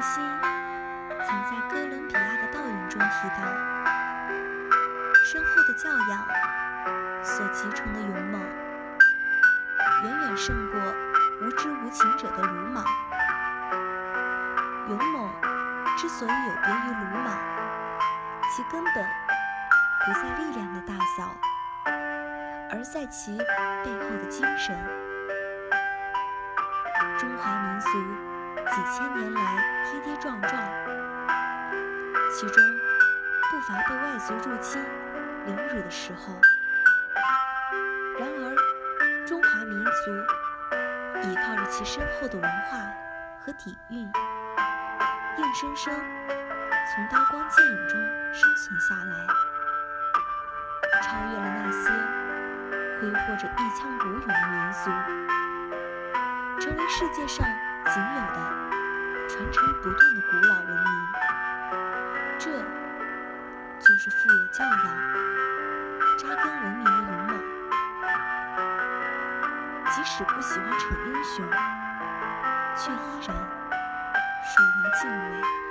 西曾在哥伦比亚的倒影中提到，深厚的教养所集成的勇猛，远远胜过无知无情者的鲁莽。勇猛之所以有别于鲁莽，其根本不在力量的大小，而在其背后的精神。中华民族几千年来跌跌撞撞，其中不乏被外族入侵、凌辱的时候。然而，中华民族依靠着其深厚的文化和底蕴，硬生生从刀光剑影中生存下来，超越了那些挥霍着一腔国勇的民族。成为世界上仅有的传承不断的古老文明，这就是富有教养、扎根文明的勇猛。即使不喜欢逞英雄，却依然受人敬畏。